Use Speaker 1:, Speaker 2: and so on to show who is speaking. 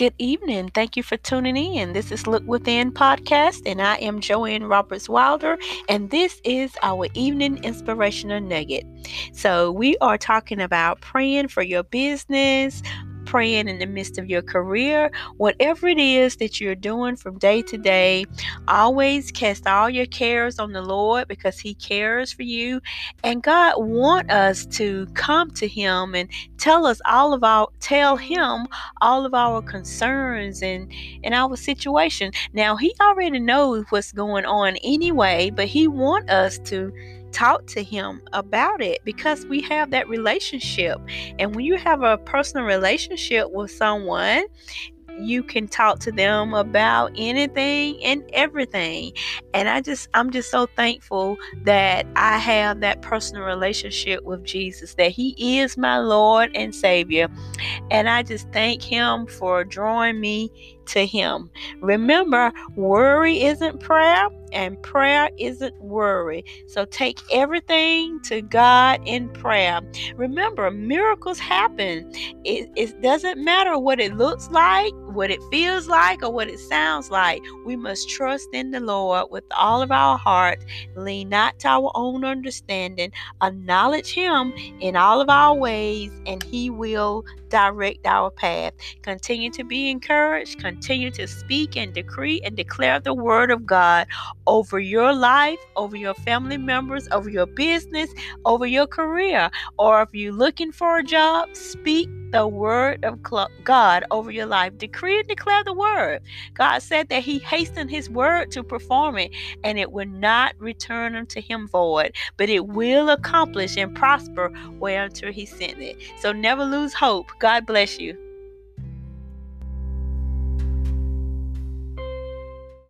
Speaker 1: Good evening. Thank you for tuning in. This is Look Within podcast, and I am Joanne Roberts Wilder, and this is our evening inspirational nugget. So, we are talking about praying for your business, praying in the midst of your career, whatever it is that you're doing from day to day, always cast all your cares on the Lord because He cares for you. And God want us to come to Him and tell us all of our tell Him all of our concerns and and our situation. Now He already knows what's going on anyway, but He want us to talk to him about it because we have that relationship. And when you have a personal relationship with someone, you can talk to them about anything and everything. And I just, I'm just so thankful that I have that personal relationship with Jesus, that He is my Lord and Savior. And I just thank Him for drawing me to Him. Remember, worry isn't prayer, and prayer isn't worry. So take everything to God in prayer. Remember, miracles happen. It, it doesn't matter what it looks like, what it feels like, or what it sounds like. We must trust in the Lord with all of our heart, lean not to our own understanding, acknowledge Him in all of our ways, and He will direct our path. Continue to be encouraged. Continue to speak and decree and declare the word of God over your life, over your family members, over your business, over your career. Or if you're looking for a job, speak the word of God over your life. Decree and declare the word. God said that He hastened His word to perform it, and it will not return unto Him void, but it will accomplish and prosper whereunto He sent it. So never lose hope. God bless you.